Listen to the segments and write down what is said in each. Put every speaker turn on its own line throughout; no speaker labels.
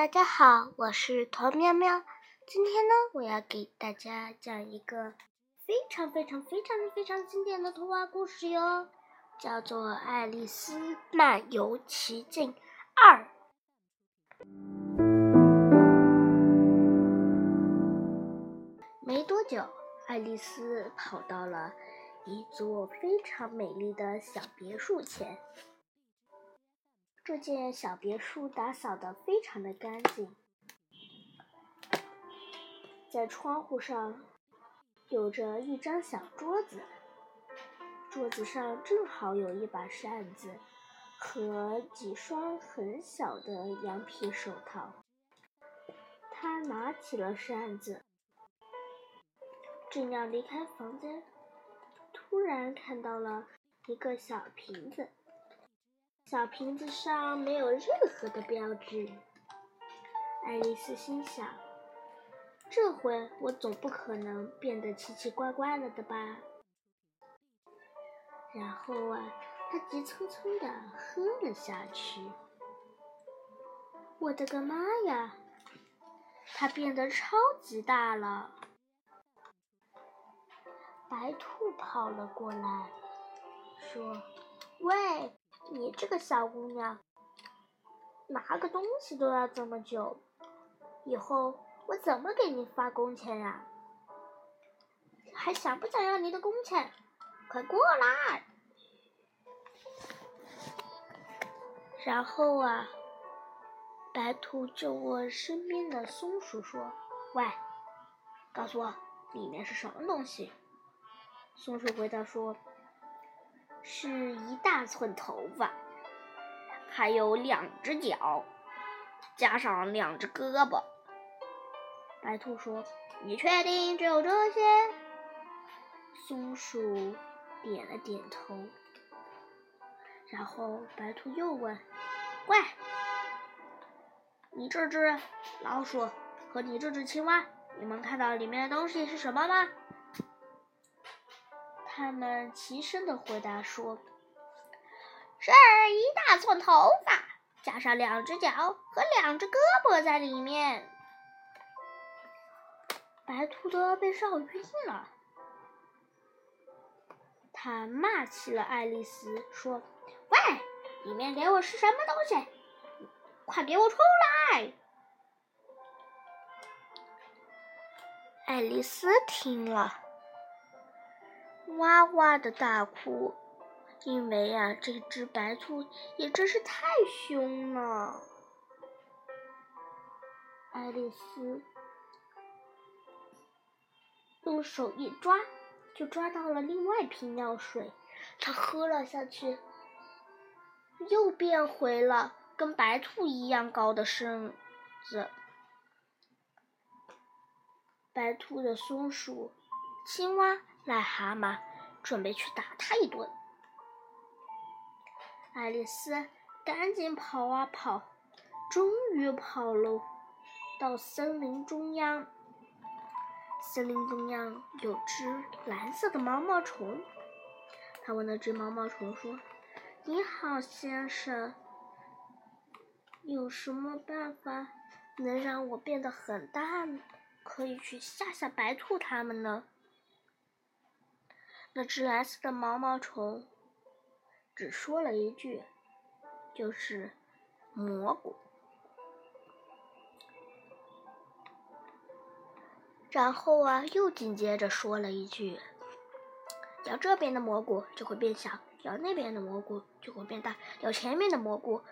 大家好，我是童喵喵。今天呢，我要给大家讲一个非常非常非常非常经典的童话故事哟，叫做《爱丽丝漫游奇境二》。没多久，爱丽丝跑到了一座非常美丽的小别墅前。这间小别墅打扫的非常的干净，在窗户上有着一张小桌子，桌子上正好有一把扇子和几双很小的羊皮手套。他拿起了扇子，正要离开房间，突然看到了一个小瓶子。小瓶子上没有任何的标志。爱丽丝心想：“这回我总不可能变得奇奇怪怪了的吧？”然后啊，她急匆匆的喝了下去。我的个妈呀！它变得超级大了。白兔跑了过来，说：“喂！”你这个小姑娘，拿个东西都要这么久，以后我怎么给你发工钱呀？还想不想要你的工钱？快过来！然后啊，白兔就问身边的松鼠说：“喂，告诉我里面是什么东西？”松鼠回答说。是一大寸头发，还有两只脚，加上两只胳膊。白兔说：“你确定只有这些？”松鼠点了点头。然后白兔又问：“喂，你这只老鼠和你这只青蛙，你们看到里面的东西是什么吗？”他们齐声的回答说：“是一大撮头发，加上两只脚和两只胳膊在里面。”白兔的被绕晕了，他骂起了爱丽丝，说：“喂，里面给我是什么东西？快给我出来！”爱丽丝听了。哇哇的大哭，因为呀，这只白兔也真是太凶了。爱丽丝用手一抓，就抓到了另外一瓶药水，她喝了下去，又变回了跟白兔一样高的身子。白兔的松鼠、青蛙。癞蛤蟆准备去打他一顿。爱丽丝赶紧跑啊跑，终于跑了到森林中央。森林中央有只蓝色的毛毛虫，他问那只毛毛虫说：“你好，先生，有什么办法能让我变得很大，可以去吓吓白兔他们呢？”那只蓝色的毛毛虫只说了一句：“就是蘑菇。”然后啊，又紧接着说了一句：“咬这边的蘑菇就会变小，咬那边的蘑菇就会变大，咬前面的蘑菇。”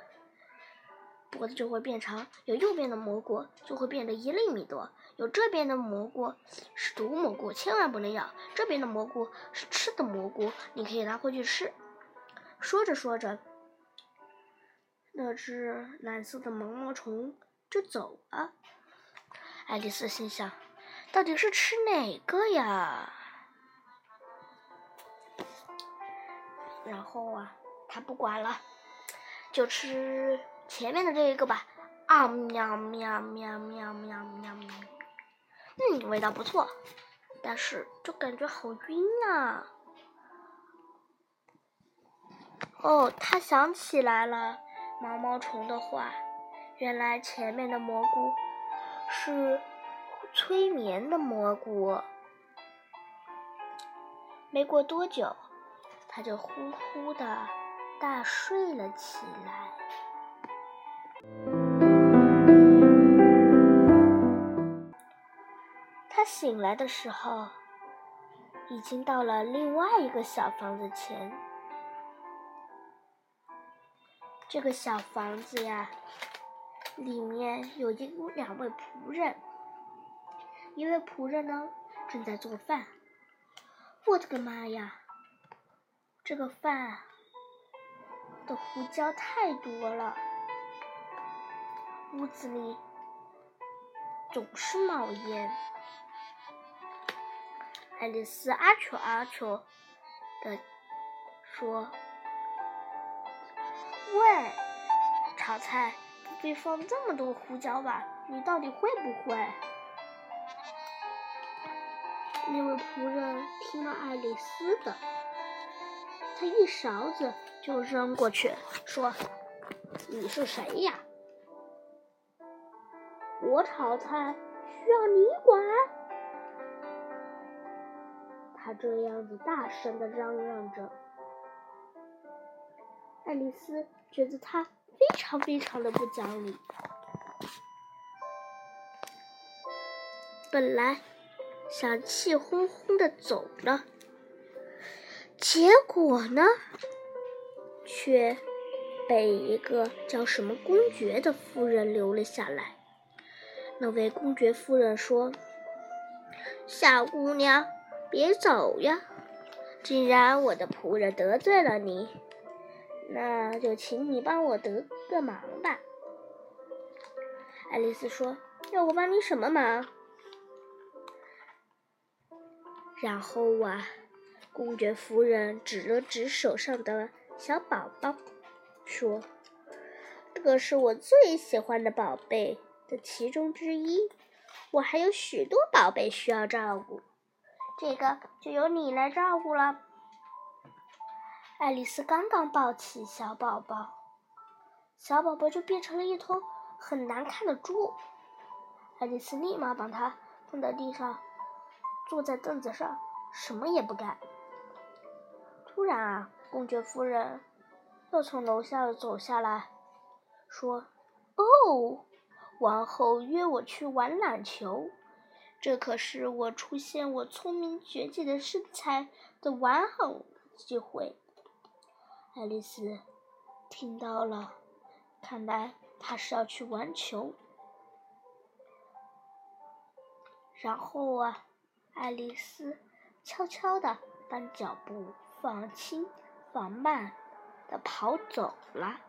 脖子就会变长，咬右边的蘑菇就会变得一厘米多，有这边的蘑菇是毒蘑菇，千万不能咬。这边的蘑菇是吃的蘑菇，你可以拿回去吃。说着说着，那只蓝色的毛毛虫就走了。爱丽丝心想：到底是吃哪个呀？然后啊，她不管了，就吃。前面的这一个吧，啊喵喵喵喵喵喵喵，嗯，味道不错，但是就感觉好晕啊。哦，他想起来了毛毛虫的话，原来前面的蘑菇是催眠的蘑菇。没过多久，他就呼呼的大睡了起来。醒来的时候，已经到了另外一个小房子前。这个小房子呀，里面有一两位仆人，一位仆人呢正在做饭。我的个妈呀！这个饭的胡椒太多了，屋子里总是冒烟。爱丽丝阿秋阿秋的说：“喂，炒菜不必放这么多胡椒吧？你到底会不会？”那位仆人听了爱丽丝的，他一勺子就扔过去，说：“你是谁呀？我炒菜需要你管？”他这样子大声的嚷嚷着，爱丽丝觉得他非常非常的不讲理。本来。想气哄哄的走了，结果呢，却被一个叫什么公爵的夫人留了下来。那位公爵夫人说：“小姑娘，别走呀！既然我的仆人得罪了你，那就请你帮我得个忙吧。”爱丽丝说：“要我帮你什么忙？”然后啊，公爵夫人指了指手上的小宝宝，说：“这个是我最喜欢的宝贝的其中之一。我还有许多宝贝需要照顾，这个就由你来照顾了。”爱丽丝刚刚抱起小宝宝，小宝宝就变成了一头很难看的猪。爱丽丝立马把它放在地上。坐在凳子上，什么也不干。突然啊，公爵夫人又从楼下走下来，说：“哦，王后约我去玩篮球，这可是我出现我聪明绝技的身材的完好机会。”爱丽丝听到了，看来她是要去玩球。然后啊。爱丽丝悄悄地把脚步放轻、放慢地跑走了。